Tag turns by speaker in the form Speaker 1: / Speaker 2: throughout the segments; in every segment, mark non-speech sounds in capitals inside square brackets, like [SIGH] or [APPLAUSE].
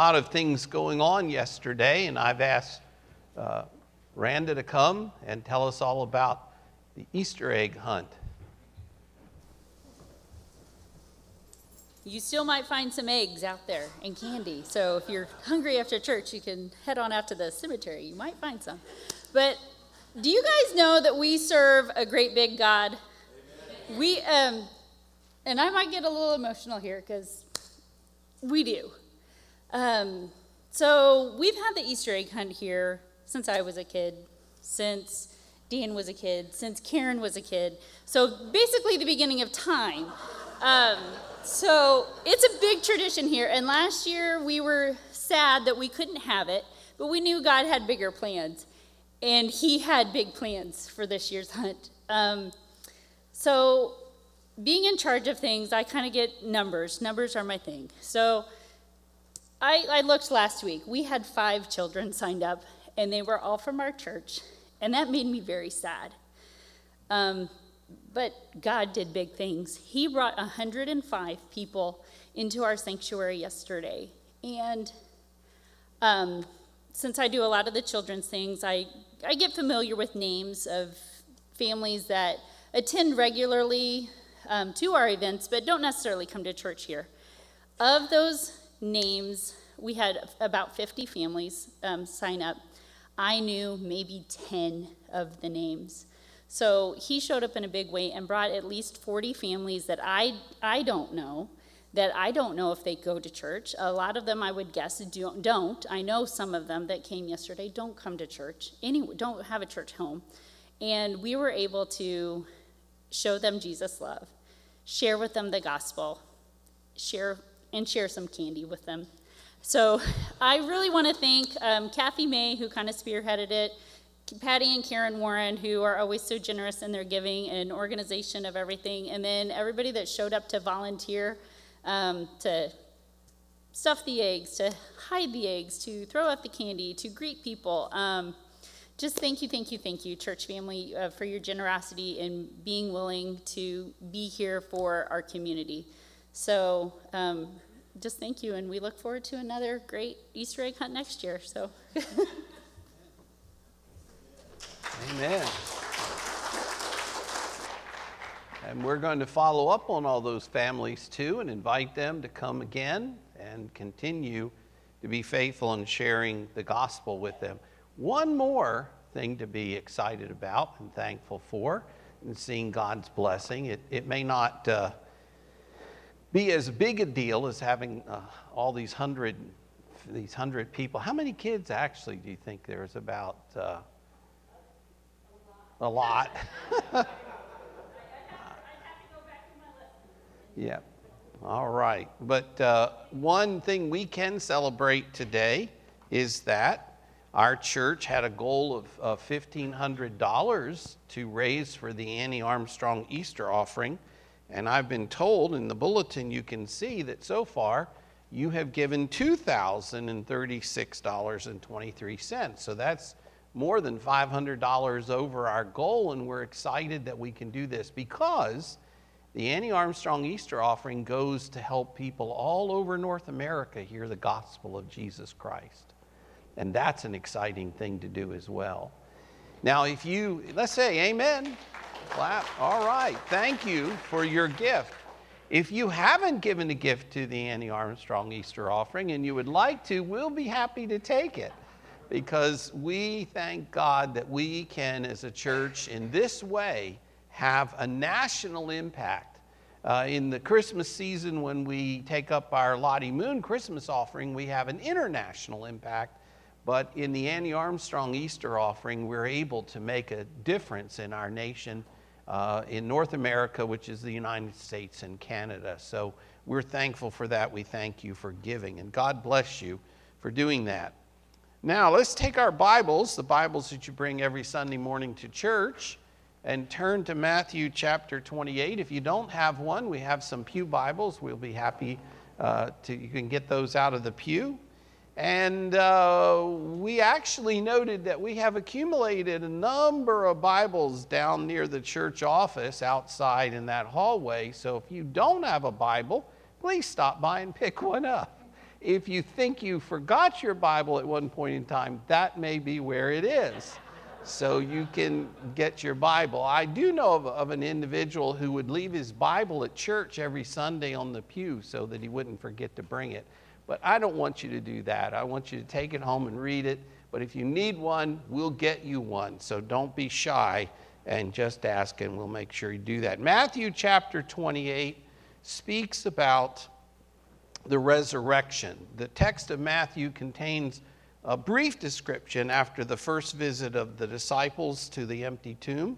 Speaker 1: lot of things going on yesterday, and I've asked uh, Randa to come and tell us all about the Easter egg hunt.
Speaker 2: You still might find some eggs out there and candy. So if you're hungry after church, you can head on out to the cemetery. You might find some. But do you guys know that we serve a great big God? We um, and I might get a little emotional here because we do. Um, so we've had the Easter egg hunt here since I was a kid, since Dan was a kid, since Karen was a kid. So basically, the beginning of time. Um, so it's a big tradition here. And last year we were sad that we couldn't have it, but we knew God had bigger plans. And He had big plans for this year's hunt. Um, so being in charge of things, I kind of get numbers. Numbers are my thing. So I, I looked last week. We had five children signed up, and they were all from our church. And that made me very sad. Um, but God did big things. He brought 105 people into our sanctuary yesterday. And um, since I do a lot of the children's things, I, I get familiar with names of families that attend regularly um, to our events, but don't necessarily come to church here. Of those names, we had about 50 families um, sign up. I knew maybe 10 of the names. So he showed up in a big way and brought at least 40 families that I, I don't know, that I don't know if they go to church. A lot of them, I would guess, don't. I know some of them that came yesterday don't come to church, anyway, don't have a church home. And we were able to show them Jesus' love, share with them the gospel, share and share some candy with them. So I really want to thank um, Kathy May, who kind of spearheaded it. Patty and Karen Warren, who are always so generous in their giving and organization of everything, and then everybody that showed up to volunteer um, to stuff the eggs, to hide the eggs, to throw out the candy, to greet people. Um, just thank you, thank you, thank you, church family, uh, for your generosity and being willing to be here for our community. So, um, just thank you, and we look forward to another great Easter egg hunt next year. So.
Speaker 1: Amen. And we're going to follow up on all those families too and invite them to come again and continue to be faithful in sharing the gospel with them. One more thing to be excited about and thankful for and seeing God's blessing. It, it may not uh, be as big a deal as having uh, all these hundred, these hundred people. How many kids actually do you think there's about? Uh, a lot. [LAUGHS] yeah. All right. But uh, one thing we can celebrate today is that our church had a goal of, of $1,500 to raise for the Annie Armstrong Easter offering. And I've been told in the bulletin you can see that so far you have given $2,036.23. So that's more than $500 over our goal, and we're excited that we can do this because the Annie Armstrong Easter offering goes to help people all over North America hear the gospel of Jesus Christ. And that's an exciting thing to do as well. Now, if you, let's say amen. Clap. All right. Thank you for your gift. If you haven't given a gift to the Annie Armstrong Easter offering and you would like to, we'll be happy to take it because we thank God that we can, as a church, in this way, have a national impact. Uh, in the Christmas season, when we take up our Lottie Moon Christmas offering, we have an international impact. But in the Annie Armstrong Easter offering, we're able to make a difference in our nation, uh, in North America, which is the United States and Canada. So we're thankful for that. We thank you for giving. And God bless you for doing that. Now, let's take our Bibles, the Bibles that you bring every Sunday morning to church, and turn to Matthew chapter 28. If you don't have one, we have some Pew Bibles. We'll be happy uh, to, you can get those out of the pew. And uh, we actually noted that we have accumulated a number of Bibles down near the church office outside in that hallway. So if you don't have a Bible, please stop by and pick one up. if you think you forgot your Bible at one point in time, that may be where it is. So you can get your Bible. I do know of, of an individual who would leave his Bible at church every Sunday on the pew so that he wouldn't forget to bring it. But I don't want you to do that. I want you to take it home and read it. But if you need one, we'll get you one. So don't be shy and just ask, and we'll make sure you do that. Matthew chapter 28 speaks about the resurrection. The text of Matthew contains a brief description after the first visit of the disciples to the empty tomb,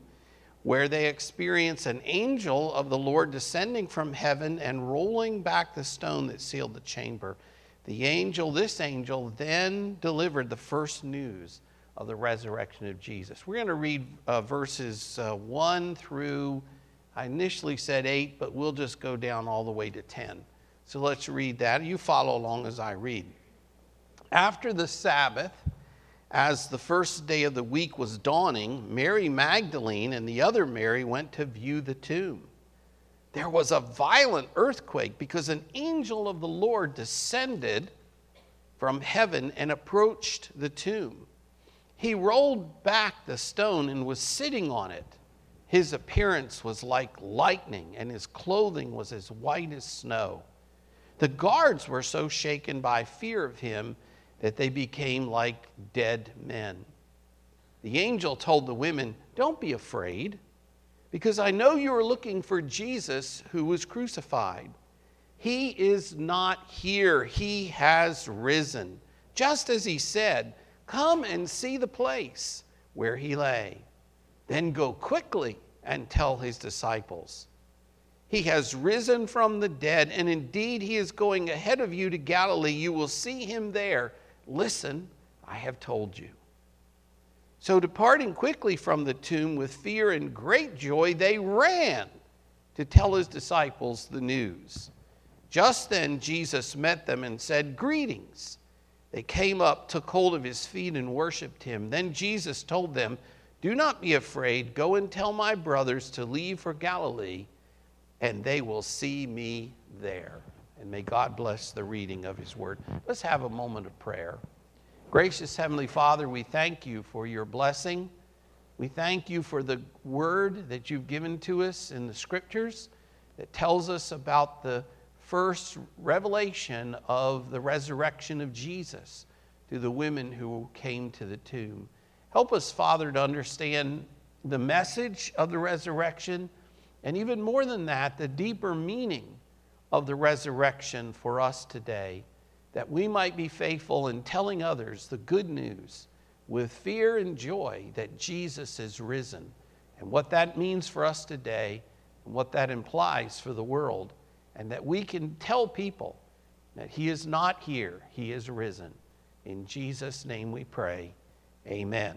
Speaker 1: where they experience an angel of the Lord descending from heaven and rolling back the stone that sealed the chamber. The angel, this angel, then delivered the first news of the resurrection of Jesus. We're going to read uh, verses uh, 1 through, I initially said 8, but we'll just go down all the way to 10. So let's read that. You follow along as I read. After the Sabbath, as the first day of the week was dawning, Mary Magdalene and the other Mary went to view the tomb. There was a violent earthquake because an angel of the Lord descended from heaven and approached the tomb. He rolled back the stone and was sitting on it. His appearance was like lightning, and his clothing was as white as snow. The guards were so shaken by fear of him that they became like dead men. The angel told the women, Don't be afraid, because I know you are looking for Jesus who was crucified. He is not here, he has risen. Just as he said, Come and see the place where he lay. Then go quickly and tell his disciples. He has risen from the dead, and indeed he is going ahead of you to Galilee. You will see him there Listen, I have told you. So, departing quickly from the tomb with fear and great joy, they ran to tell his disciples the news. Just then, Jesus met them and said, Greetings. They came up, took hold of his feet, and worshiped him. Then Jesus told them, Do not be afraid. Go and tell my brothers to leave for Galilee, and they will see me there. And may God bless the reading of His Word. Let's have a moment of prayer. Gracious Heavenly Father, we thank you for your blessing. We thank you for the word that you've given to us in the scriptures that tells us about the first revelation of the resurrection of Jesus to the women who came to the tomb. Help us, Father, to understand the message of the resurrection, and even more than that, the deeper meaning of the resurrection for us today, that we might be faithful in telling others the good news with fear and joy that Jesus is risen and what that means for us today and what that implies for the world, and that we can tell people that He is not here, He is risen. In Jesus' name we pray. Amen.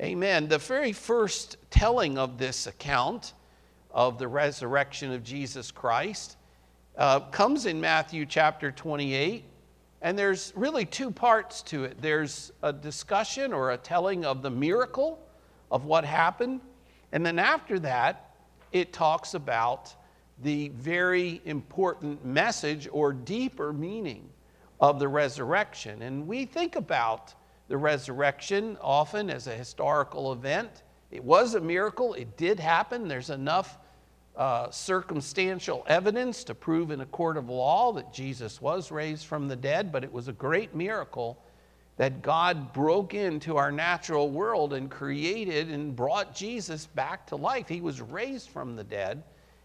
Speaker 1: Amen. The very first telling of this account of the resurrection of Jesus Christ uh, comes in Matthew chapter 28. And there's really two parts to it there's a discussion or a telling of the miracle of what happened. And then after that, it talks about the very important message or deeper meaning of the resurrection. And we think about the resurrection often as a historical event. It was a miracle, it did happen. There's enough uh, circumstantial evidence to prove in a court of law that Jesus was raised from the dead, but it was a great miracle that God broke into our natural world and created and brought Jesus back to life. He was raised from the dead.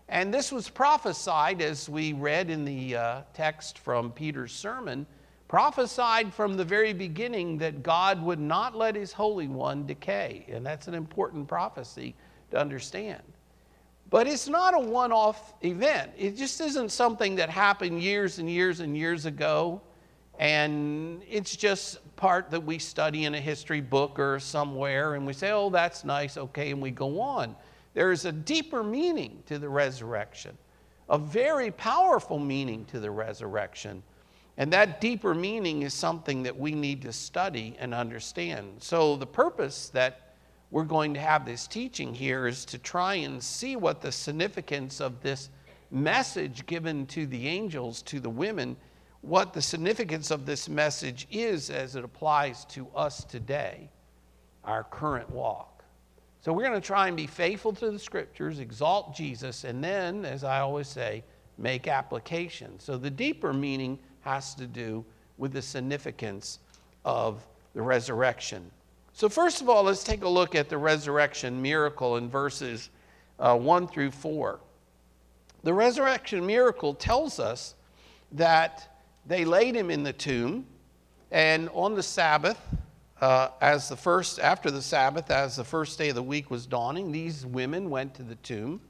Speaker 1: And this was prophesied, as we read in the uh, text from Peter's sermon, prophesied from the very beginning that God would not let his Holy One decay. And that's an important prophecy to understand. But it's not a one off event. It just isn't something that happened years and years and years ago. And it's just part that we study in a history book or somewhere and we say, oh, that's nice, okay, and we go on. There is a deeper meaning to the resurrection, a very powerful meaning to the resurrection. And that deeper meaning is something that we need to study and understand. So, the purpose that we're going to have this teaching here is to try and see what the significance of this message given to the angels, to the women, what the significance of this message is as it applies to us today, our current walk. So we're going to try and be faithful to the scriptures, exalt Jesus, and then, as I always say, make application. So the deeper meaning has to do with the significance of the resurrection. So, first of all, let's take a look at the resurrection miracle in verses uh, 1 through 4. The resurrection miracle tells us that they laid him in the tomb, and on the Sabbath, uh, as the first, after the Sabbath, as the first day of the week was dawning, these women went to the tomb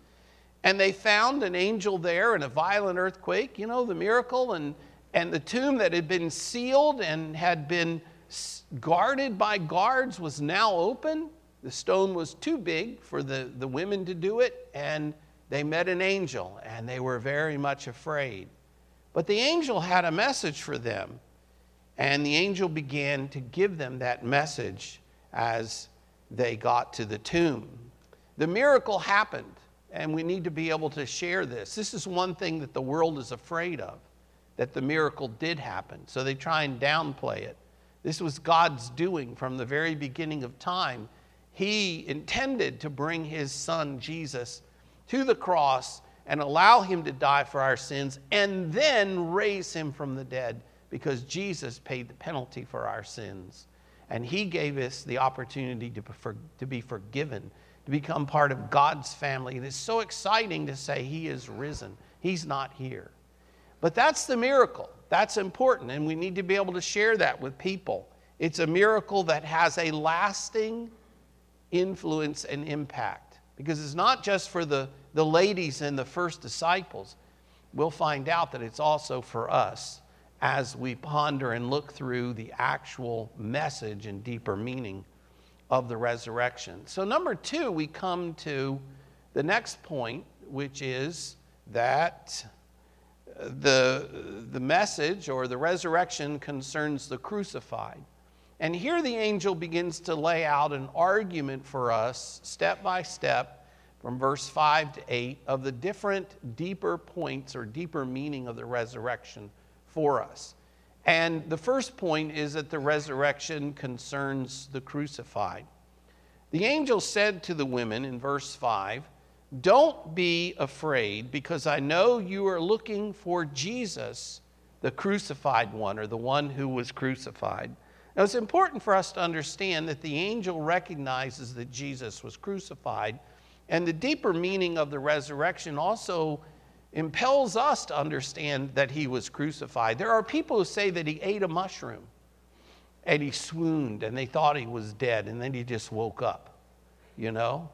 Speaker 1: and they found an angel there in a violent earthquake, you know, the miracle, and, and the tomb that had been sealed and had been guarded by guards was now open. The stone was too big for the, the women to do it, and they met an angel, and they were very much afraid. But the angel had a message for them, and the angel began to give them that message as they got to the tomb. The miracle happened, and we need to be able to share this. This is one thing that the world is afraid of, that the miracle did happen. So they try and downplay it. This was God's doing from the very beginning of time. He intended to bring his son Jesus to the cross and allow him to die for our sins and then raise him from the dead because Jesus paid the penalty for our sins. And he gave us the opportunity to, to be forgiven, to become part of God's family. It's so exciting to say he is risen. He's not here. But that's the miracle. That's important, and we need to be able to share that with people. It's a miracle that has a lasting influence and impact because it's not just for the the ladies and the first disciples, we'll find out that it's also for us as we ponder and look through the actual message and deeper meaning of the resurrection. So, number two, we come to the next point, which is that the, the message or the resurrection concerns the crucified. And here the angel begins to lay out an argument for us, step by step, from verse 5 to 8 of the different deeper points or deeper meaning of the resurrection for us. And the first point is that the resurrection concerns the crucified. The angel said to the women in verse 5, Don't be afraid, because I know you are looking for Jesus, the crucified one, or the one who was crucified. Now, it's important for us to understand that the angel recognizes that Jesus was crucified and the deeper meaning of the resurrection also impels us to understand that he was crucified. There are people who say that he ate a mushroom and he swooned and they thought he was dead and then he just woke up, you know?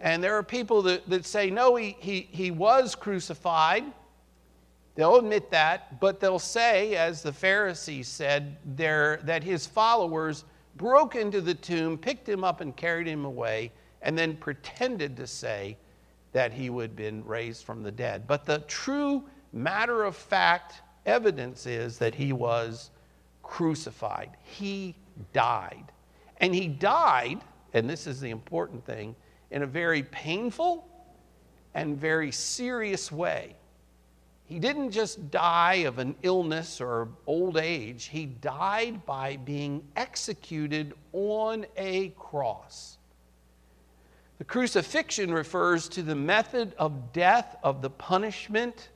Speaker 1: And there are people that, that say, no, he, he, he was crucified. They'll admit that, but they'll say, as the Pharisees said, there, that his followers broke into the tomb, picked him up, and carried him away and then pretended to say that he would have been raised from the dead. But the true matter of fact evidence is that he was crucified. He died. And he died, and this is the important thing, in a very painful and very serious way. He didn't just die of an illness or old age, he died by being executed on a cross. The crucifixion refers to the method of death of the punishment,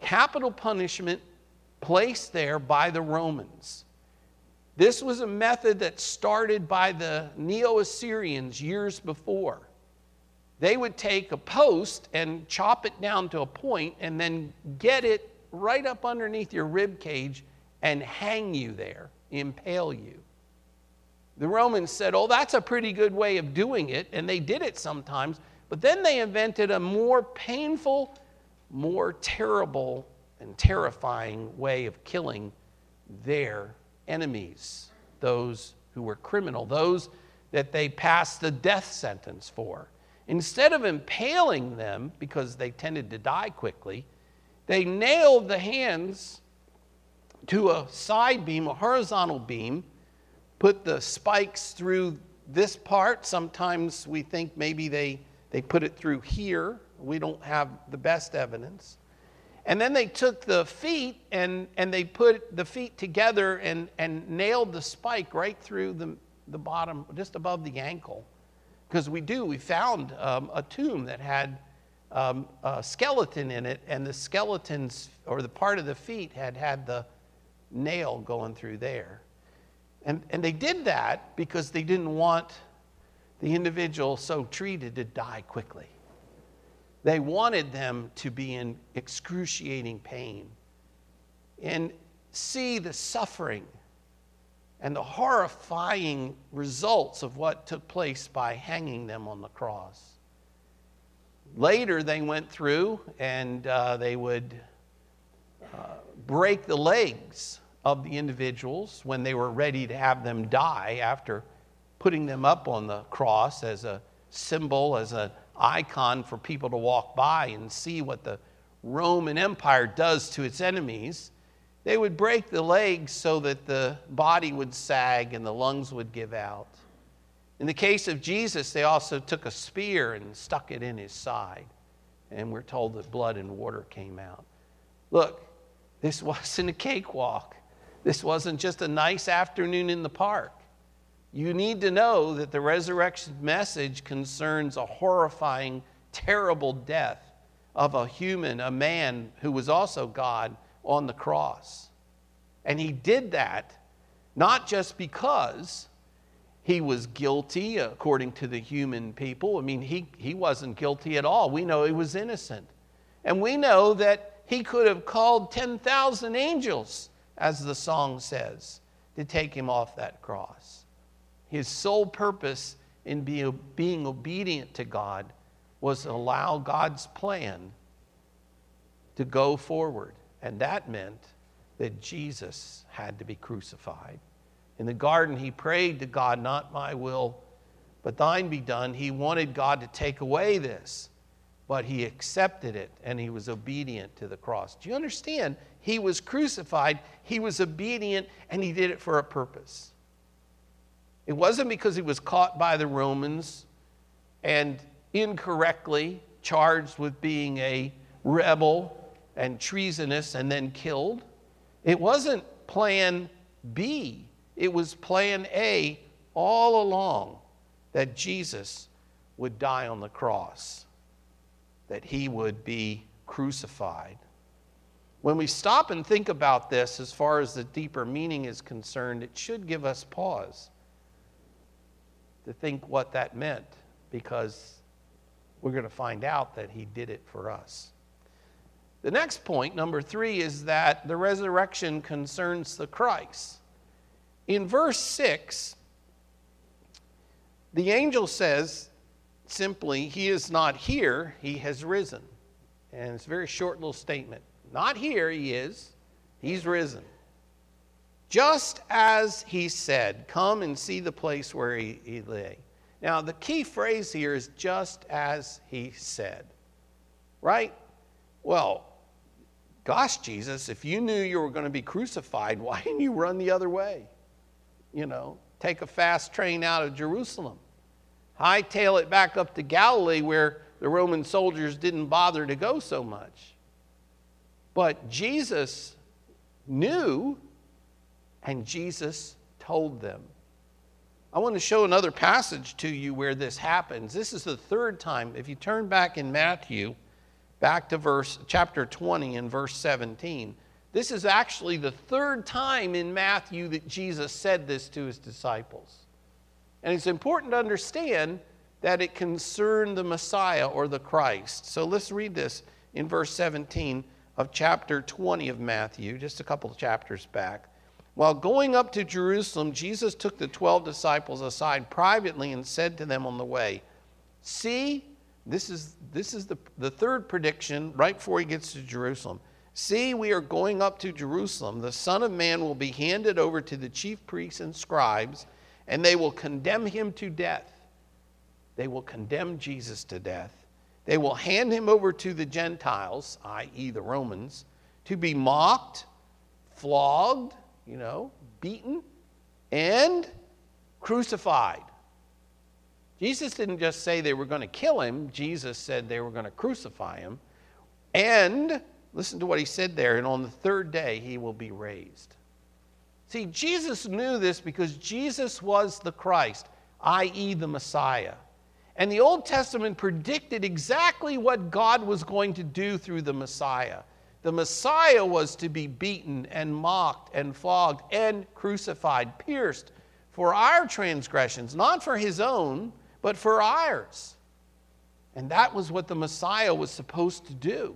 Speaker 1: capital punishment placed there by the Romans. This was a method that started by the Neo Assyrians years before. They would take a post and chop it down to a point and then get it right up underneath your rib cage and hang you there, impale you. The Romans said, oh, that's a pretty good way of doing it, and they did it sometimes, but then they invented a more painful, more terrible, and terrifying way of killing their enemies, those who were criminal, those that they passed the death sentence for. Instead of impaling them, because they tended to die quickly, they nailed the hands to a side beam, a horizontal beam, put the spikes through this part. Sometimes we think maybe they, they put it through here. We don't have the best evidence. And then they took the feet and, and they put the feet together and, and nailed the spike right through the, the bottom, just above the ankle. Because we do, we found um, a tomb that had um, a skeleton in it, and the skeletons, or the part of the feet, had had the nail going through there. And, and they did that because they didn't want the individual so treated to die quickly. They wanted them to be in excruciating pain and see the suffering and the horrifying results of what took place by hanging them on the cross. Later, they went through and uh, they would uh, break the legs of the individuals when they were ready to have them die after putting them up on the cross as a symbol, as an icon for people to walk by and see what the Roman Empire does to its enemies. They would break the legs so that the body would sag and the lungs would give out. In the case of Jesus, they also took a spear and stuck it in his side. And we're told that blood and water came out. Look, this [LAUGHS] wasn't a cakewalk. This wasn't just a nice afternoon in the park. You need to know that the resurrection message concerns a horrifying, terrible death of a human, a man who was also God on the cross. And he did that not just because he was guilty according to the human people. I mean, he, he wasn't guilty at all. We know he was innocent. And we know that he could have called 10,000 angels, as the song says, to take him off that cross. His sole purpose in be, being obedient to God was to allow God's plan to go forward. And that meant that Jesus had to be crucified. In the garden, he prayed to God, Not my will, but thine be done. He wanted God to take away this, but he accepted it and he was obedient to the cross. Do you understand? He was crucified, he was obedient, and he did it for a purpose. It wasn't because he was caught by the Romans and incorrectly charged with being a rebel and treasonous and then killed. It wasn't plan B, it was plan A all along that Jesus would die on the cross, that he would be crucified. When we stop and think about this, as far as the deeper meaning is concerned, it should give us pause to think what that meant because we're going to find out that he did it for us. The next point, number three, is that the resurrection concerns the Christ. In verse 6, the angel says simply, He is not here, He has risen. And it's a very short little statement. Not here, He is, He's risen. Just as he said, Come and see the place where he, he lay. Now, the key phrase here is just as he said, right? Well, gosh, Jesus, if you knew you were going to be crucified, [LAUGHS] why didn't you run the other way? You know, take a fast train out of Jerusalem, hightail it back up to Galilee where the Roman soldiers didn't bother to go so much. But Jesus knew and Jesus told them. I want to show another passage to you where this happens. This is the third time. If you turn back in Matthew, back to verse chapter 20 and verse 17, this is actually the third time in Matthew that Jesus said this to his disciples. And it's important to understand that it concerned the Messiah or the Christ. So let's read this in verse 17 of chapter 20 of Matthew, just a couple of chapters back. While going up to Jerusalem, Jesus took the 12 disciples aside privately and said to them on the way, See, this is, this is the, the third prediction right before he gets to Jerusalem. See, we are going up to Jerusalem. The Son of Man will be handed over to the chief priests and scribes, and they will condemn him to death. They will condemn Jesus to death. They will hand him over to the Gentiles, i.e., the Romans, to be mocked, flogged, you know, beaten, and crucified. Jesus didn't just say they were going to kill him, Jesus said they were going to crucify him. And Listen to what he said there, and on the third day he will be raised. See, Jesus knew this because Jesus was the Christ, i.e., the Messiah. And the Old Testament predicted exactly what God was going to do through the Messiah. The Messiah was to be beaten and mocked and flogged and crucified, pierced for our transgressions, not for his own, but for ours. And that was what the Messiah was supposed to do.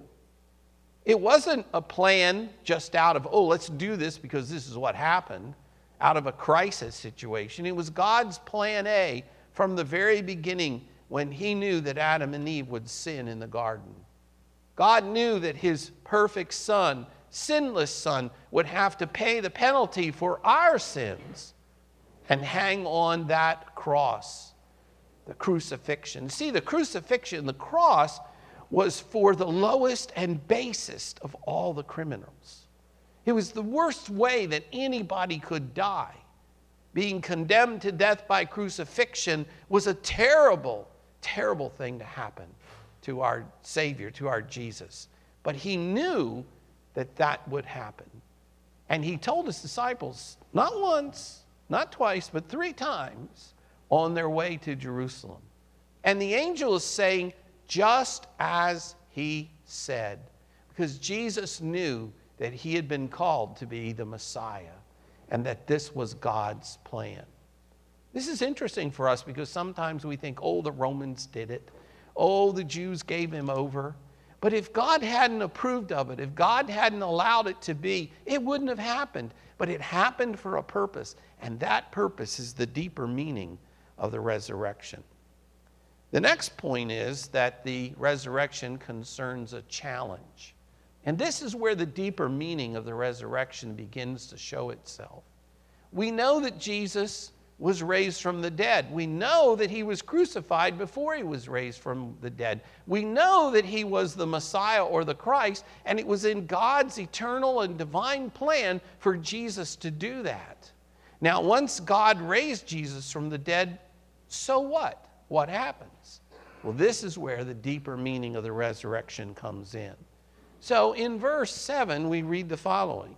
Speaker 1: It wasn't a plan just out of, oh, let's do this because this is what happened, out of a crisis situation. It was God's plan A from the very beginning when he knew that Adam and Eve would sin in the garden. God knew that his perfect son, sinless son, would have to pay the penalty for our sins and hang on that cross, the crucifixion. See, the crucifixion, the cross, was for the lowest and basest of all the criminals. It was the worst way that anybody could die. Being condemned to death by crucifixion was a terrible, terrible thing to happen to our Savior, to our Jesus. But he knew that that would happen. And he told his disciples, not once, not twice, but three times on their way to Jerusalem. And the angel is saying, just as he said, because Jesus knew that he had been called to be the Messiah and that this was God's plan. This is interesting for us because sometimes we think, oh, the Romans did it. Oh, the Jews gave him over. But if God hadn't approved of it, if God hadn't allowed it to be, it wouldn't have happened. But it happened for a purpose, and that purpose is the deeper meaning of the resurrection. The next point is that the resurrection concerns a challenge. And this is where the deeper meaning of the resurrection begins to show itself. We know that Jesus was raised from the dead. We know that he was crucified before he was raised from the dead. We know that he was the Messiah or the Christ, and it was in God's eternal and divine plan for Jesus to do that. Now, once God raised Jesus from the dead, so what? What happens? Well, this is where the deeper meaning of the resurrection comes in. So in verse 7, we read the following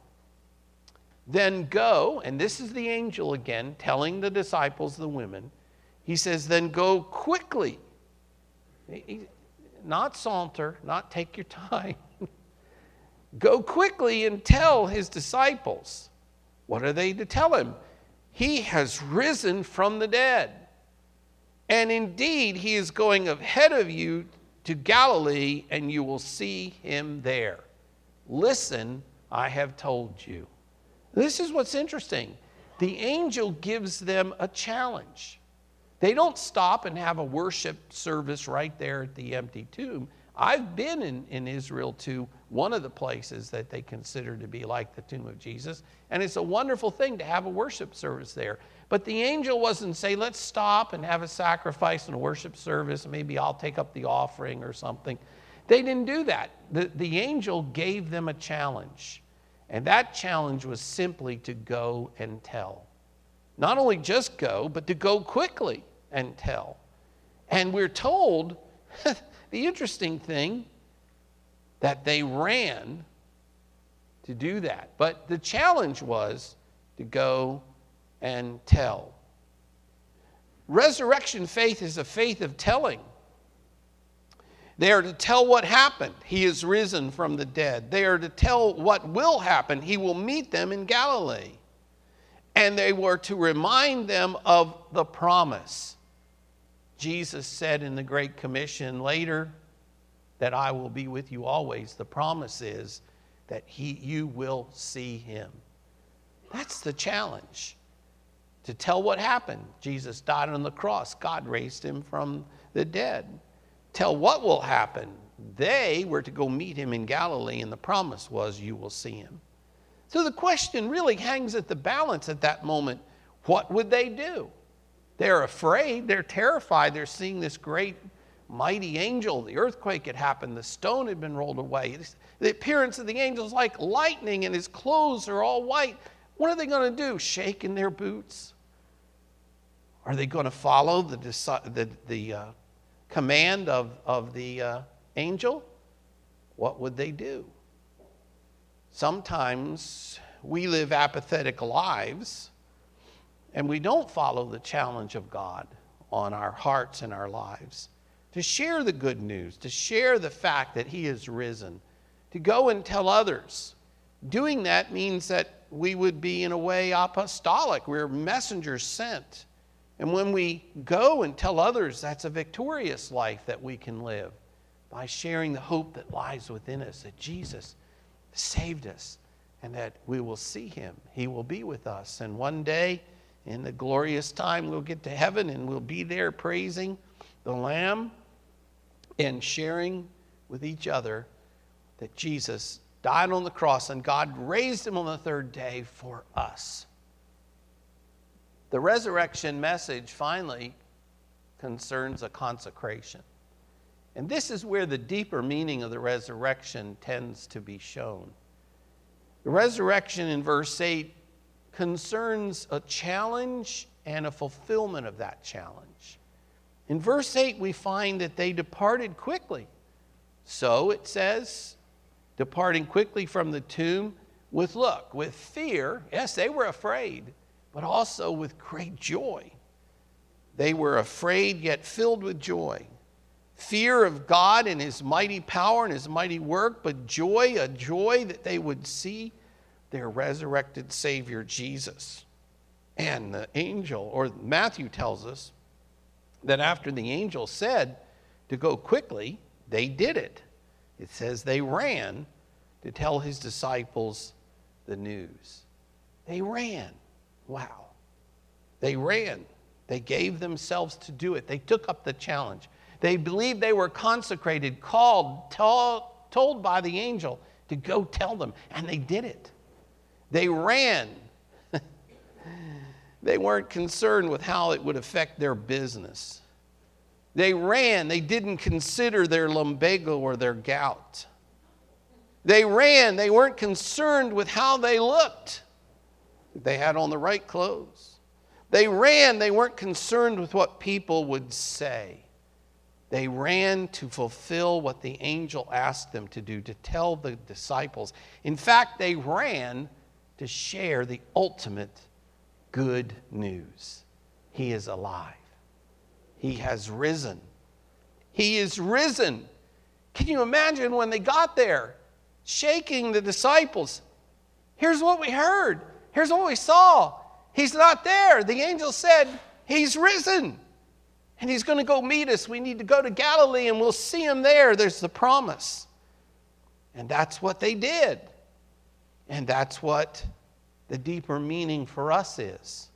Speaker 1: Then go, and this is the angel again telling the disciples, the women, he says, Then go quickly. Not saunter, not take your time. [LAUGHS] go quickly and tell his disciples. What are they to tell him? He has risen from the dead. And indeed, he is going ahead of you to Galilee, and you will see him there. Listen, I have told you. This is what's interesting. The angel gives them a challenge. They don't stop and have a worship service right there at the empty tomb. I've been in, in Israel to one of the places that they consider to be like the tomb of Jesus, and it's a wonderful thing to have a worship service there. But the angel wasn't say, let's stop and have a sacrifice and a worship service. Maybe I'll take up the offering or something. They didn't do that. The, the angel gave them a challenge. And that challenge was simply to go and tell. Not only just go, but to go quickly and tell. And we're told [LAUGHS] the interesting thing that they ran to do that. But the challenge was to go and tell. Resurrection faith is a faith of telling. They are to tell what happened. He is risen from the dead. They are to tell what will happen. He will meet them in Galilee. And they were to remind them of the promise. Jesus said in the Great Commission later that I will be with you always. The promise is that he, you will see him. That's the challenge to tell what happened. Jesus died on the cross, God raised him from the dead. Tell what will happen. They were to go meet him in Galilee, and the promise was, You will see him. So the question really hangs at the balance at that moment. What would they do? They're afraid, they're terrified, they're seeing this great, mighty angel. The earthquake had happened, the stone had been rolled away. The appearance of the angel is like lightning, and his clothes are all white. What are they going to do? Shake in their boots? Are they going to follow the, the, the uh, command of, of the uh, angel? What would they do? Sometimes we live apathetic lives and we don't follow the challenge of God on our hearts and our lives to share the good news, to share the fact that He is risen, to go and tell others. Doing that means that we would be, in a way, apostolic. We're messengers sent. And when we go and tell others, that's a victorious life that we can live by sharing the hope that lies within us that Jesus saved us and that we will see Him. He will be with us. And one day, in the glorious time, we'll get to heaven and we'll be there praising the Lamb and sharing with each other that Jesus died on the cross and God raised him on the third day for us. The resurrection message finally concerns a consecration. And this is where the deeper meaning of the resurrection tends to be shown. The resurrection in verse 8 concerns a challenge and a fulfillment of that challenge. In verse 8, we find that they departed quickly. So it says, departing quickly from the tomb with look, with fear. Yes, they were afraid, but also with great joy. They were afraid, yet filled with joy. Fear of God and His mighty power and His mighty work, but joy, a joy that they would see their resurrected Savior Jesus. And the angel, or Matthew tells us, that after the angel said to go quickly, they did it. It says they ran to tell his disciples the news. They ran. Wow. They ran. They gave themselves to do it. They took up the challenge. They believed they were consecrated, called, told by the angel to go tell them, and they did it. They ran. [LAUGHS] they weren't concerned with how it would affect their business. They ran. They didn't consider their lumbago or their gout. They ran. They weren't concerned with how they looked. They had on the right clothes. They ran. They weren't concerned with what people would say. They ran to fulfill what the angel asked them to do, to tell the disciples. In fact, they ran to share the ultimate good news He is alive. He has risen. He is risen. Can you imagine when they got there, shaking the disciples? Here's what we heard. Here's what we saw. He's not there. The angel said, He's risen. And he's going to go meet us. We need to go to Galilee and we'll see him there. There's the promise. And that's what they did. And that's what the deeper meaning for us is.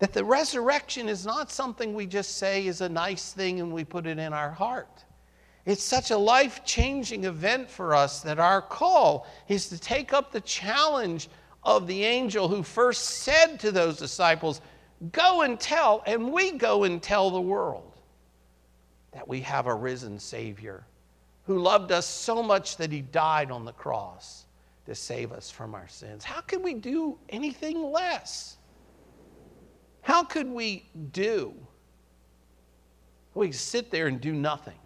Speaker 1: That the resurrection is not something we just say is a nice thing and we put it in our heart. It's such a life changing event for us that our call is to take up the challenge of the angel who first said to those disciples, Go and tell, and we go and tell the world that we have a risen Savior who loved us so much that he died on the cross to save us from our sins. How could we do anything less? How could we do? We sit there and do nothing.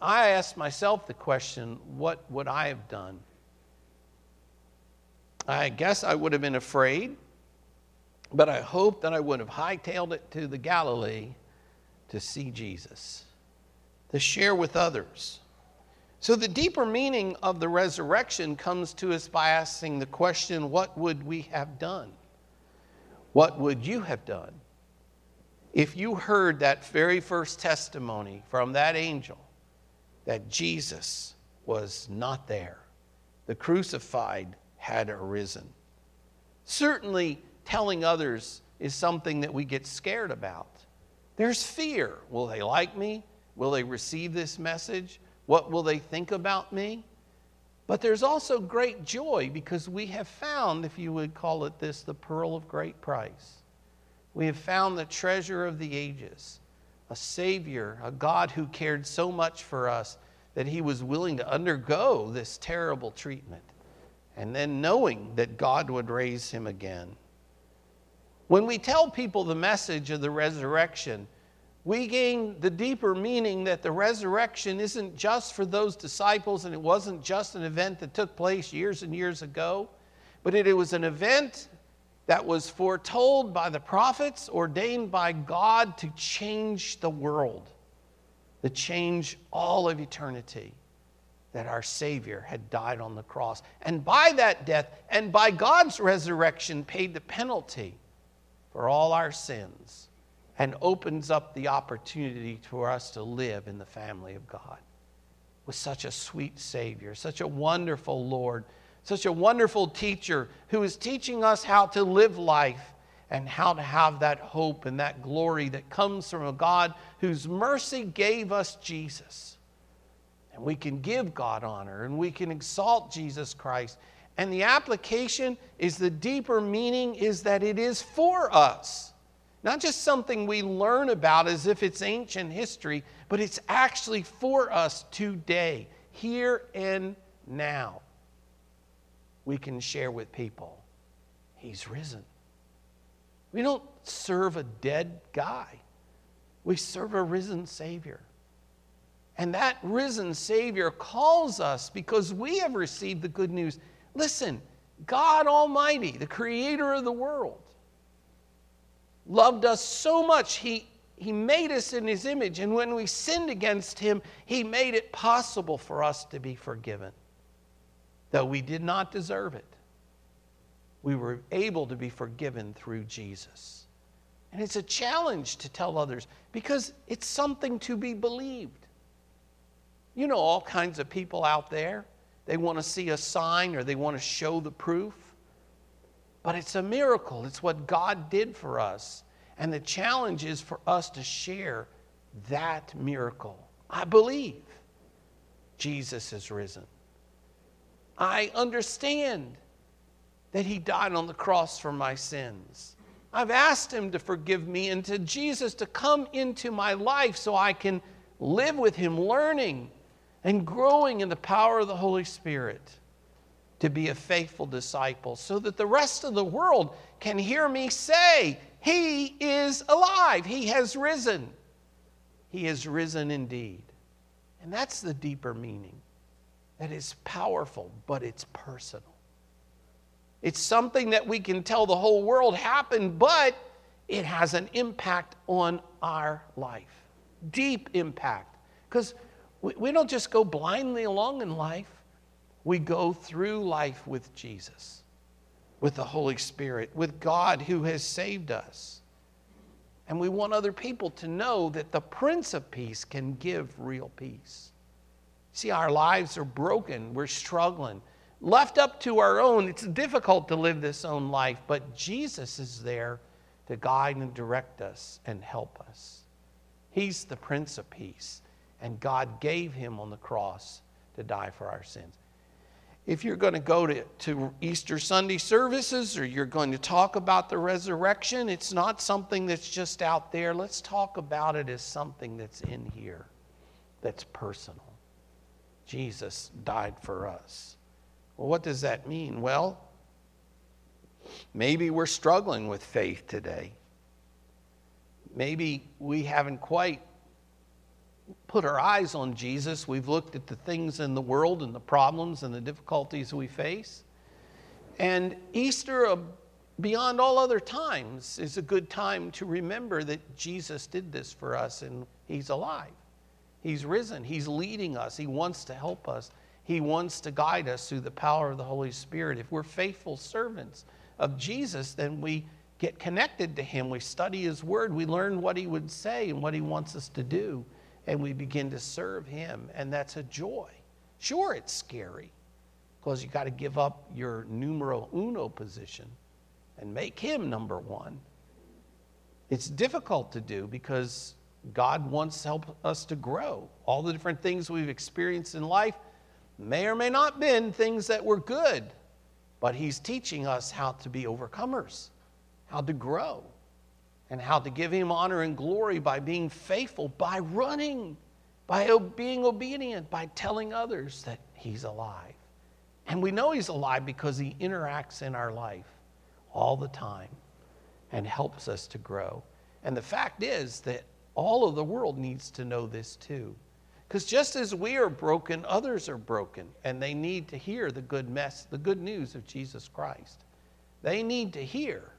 Speaker 1: I asked myself the question what would I have done? I guess I would have been afraid, but I hope that I would have hightailed it to the Galilee to see Jesus, to share with others. So, the deeper meaning of the resurrection comes to us by asking the question what would we have done? What would you have done if you heard that very first testimony from that angel that Jesus was not there? The crucified had arisen. Certainly, telling others is something that we get scared about. There's fear. Will they like me? Will they receive this message? What will they think about me? But there's also great joy because we have found, if you would call it this, the pearl of great price. We have found the treasure of the ages, a Savior, a God who cared so much for us that he was willing to undergo this terrible treatment, and then knowing that God would raise him again. When we tell people the message of the resurrection, we gain the deeper meaning that the resurrection isn't just for those disciples and it wasn't just an event that took place years and years ago, but it, was an event that was foretold by the prophets, ordained by God to change the world, to change all of eternity. That our Savior had died on the cross. And by that death and by God's resurrection, paid the penalty for all our sins and opens up the opportunity for us to live in the family of God with such a sweet Savior, such a wonderful Lord such a wonderful teacher who is teaching us how to live life and how to have that hope and that glory that comes from a God whose mercy gave us Jesus. And we can give God honor and we can exalt Jesus Christ. And the application is the deeper meaning is that it is for us. Not just something we learn about as if it's ancient history, but it's actually for us today, here and now we can share with people. He's risen. We don't serve a dead guy, we serve a risen Savior. And that risen Savior calls us because we have received the good news. Listen, God Almighty, the creator of the world, loved us so much, He, he made us in His image. And when we sinned against Him, He made it possible for us to be forgiven though we did not deserve it, we were able to be forgiven through Jesus. And it's a challenge to tell others because it's something to be believed. You know, all kinds of people out there, they want to see a sign or they want to show the proof. But it's a miracle. It's what God did for us. And the challenge is for us to share that miracle. I believe Jesus is risen. I understand that He died on the cross for my sins. I've asked Him to forgive me and to Jesus to come into my life so I can live with Him, learning and growing in the power of the Holy Spirit to be a faithful disciple so that the rest of the world can hear me say, He is alive, He has risen. He has risen indeed. And that's the deeper meaning that is powerful, but it's personal. It's something that we can tell the whole world happened, but it has an impact on our life. Deep impact. Because we, don't just go blindly along in life, we go through life with Jesus, with the Holy Spirit, with God who has saved us. And we want other people to know that the Prince of Peace can give real peace. See, our lives are broken, we're struggling. Left up to our own, it's difficult to live this own life, but Jesus is there to guide and direct us and help us. He's the Prince of Peace, and God gave him on the cross to die for our sins. If you're going to go to, to Easter Sunday services or you're going to talk about the resurrection, it's not something that's just out there. Let's talk about it as something that's in here, that's personal. Jesus died for us. Well, what does that mean? Well, maybe we're struggling with faith today. Maybe we haven't quite put our eyes on Jesus. We've looked at the things in the world and the problems and the difficulties we face. And Easter, uh, beyond all other times, is a good time to remember that Jesus did this for us and He's alive. He's risen. He's leading us. He wants to help us. He wants to guide us through the power of the Holy Spirit. If we're faithful servants of Jesus, then we get connected to Him. We study His Word. We learn what He would say and what He wants us to do. And we begin to serve Him. And that's a joy. Sure, it's scary because you got to give up your numero uno position and make Him number one. It's difficult to do because God wants to help us to grow. All the different things we've experienced in life may or may not been things that were good, but He's teaching us how to be overcomers, how to grow, and how to give Him honor and glory by being faithful, by running, by being obedient, by telling others that He's alive. And we know He's alive because He interacts in our life all the time and helps us to grow. And the fact is that All of the world needs to know this too. Because just as we are broken, others are broken, and they need to hear the good mess, the good news of Jesus Christ. They need to hear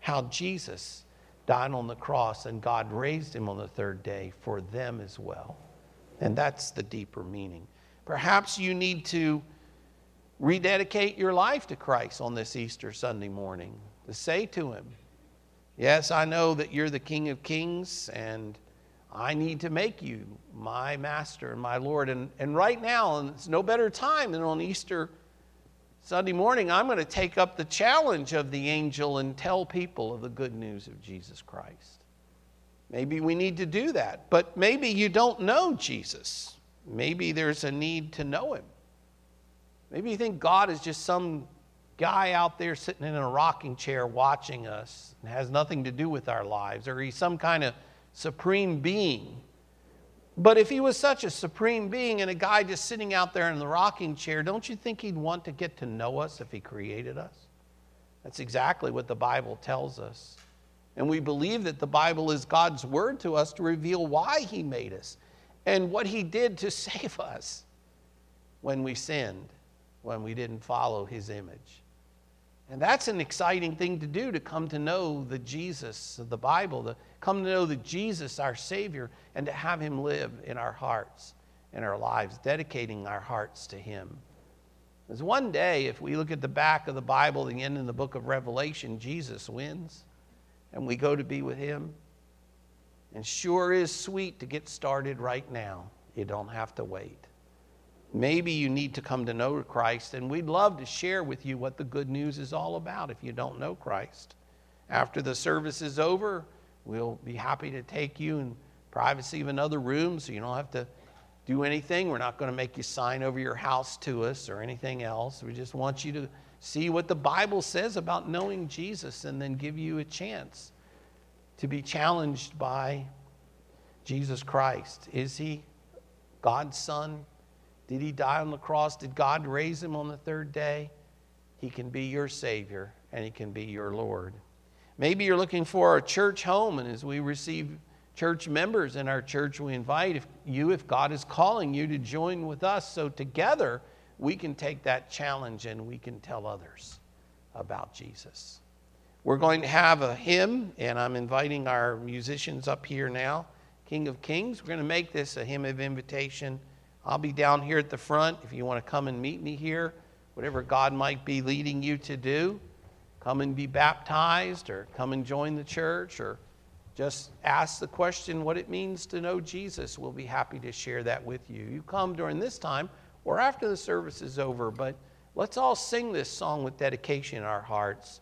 Speaker 1: how Jesus died on the cross and God raised him on the third day for them as well. And that's the deeper meaning. Perhaps you need to rededicate your life to Christ on this Easter Sunday morning, to say to him, Yes, I know that you're the King of Kings, and I need to make you my master and my Lord. And, and right now, and it's no better time than on Easter Sunday morning, I'm going to take up the challenge of the angel and tell people of the good news of Jesus Christ. Maybe we need to do that, but maybe you don't know Jesus. Maybe there's a need to know him. Maybe you think God is just some guy out there sitting in a rocking chair watching us and has nothing to do with our lives, or he's some kind of supreme being. But if he was such a supreme being and a guy just sitting out there in the rocking chair, don't you think he'd want to get to know us if he created us? That's exactly what the Bible tells us. And we believe that the Bible is God's word to us to reveal why he made us and what he did to [LAUGHS] save us when we sinned, when we didn't follow his image. And that's an exciting thing to do to come to know the Jesus of the Bible, to come to know the Jesus, our Savior, and to have Him live in our hearts and our lives, dedicating our hearts to Him. Because one day, if we look at the back of the Bible, the end of the book of Revelation, Jesus wins, and we go to be with Him. And sure is sweet to get started right now. You don't have to wait. Maybe you need to come to know Christ, and we'd love to share with you what the good news is all about if you don't know Christ. After the service is over, we'll be happy to take you in privacy of another room so you don't have to do anything. We're not going to make you sign over your house to us or anything else. We just want you to see what the Bible says about knowing Jesus and then give you a chance to be challenged by Jesus Christ. Is he God's Son? Did he die on the cross? Did God raise him on the third day? He can be your Savior and he can be your Lord. Maybe you're looking for a church home, and as we receive church members in our church, we invite you, if God is calling you, to join with us so together we can take that challenge and we can tell others about Jesus. We're going to have a hymn, and I'm inviting our musicians up here now. King of Kings. We're going to make this a hymn of invitation. I'll be down here at the front if you want to come and meet me here, whatever God might be leading you to do. Come and be baptized, or come and join the church, or just ask the question what it means to know Jesus. We'll be happy to share that with you. You come during this time or after the service is over, but let's all sing this song with dedication in our hearts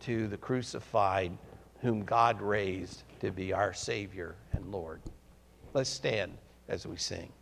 Speaker 1: to the crucified, whom God raised to be our Savior and Lord. Let's stand as we sing.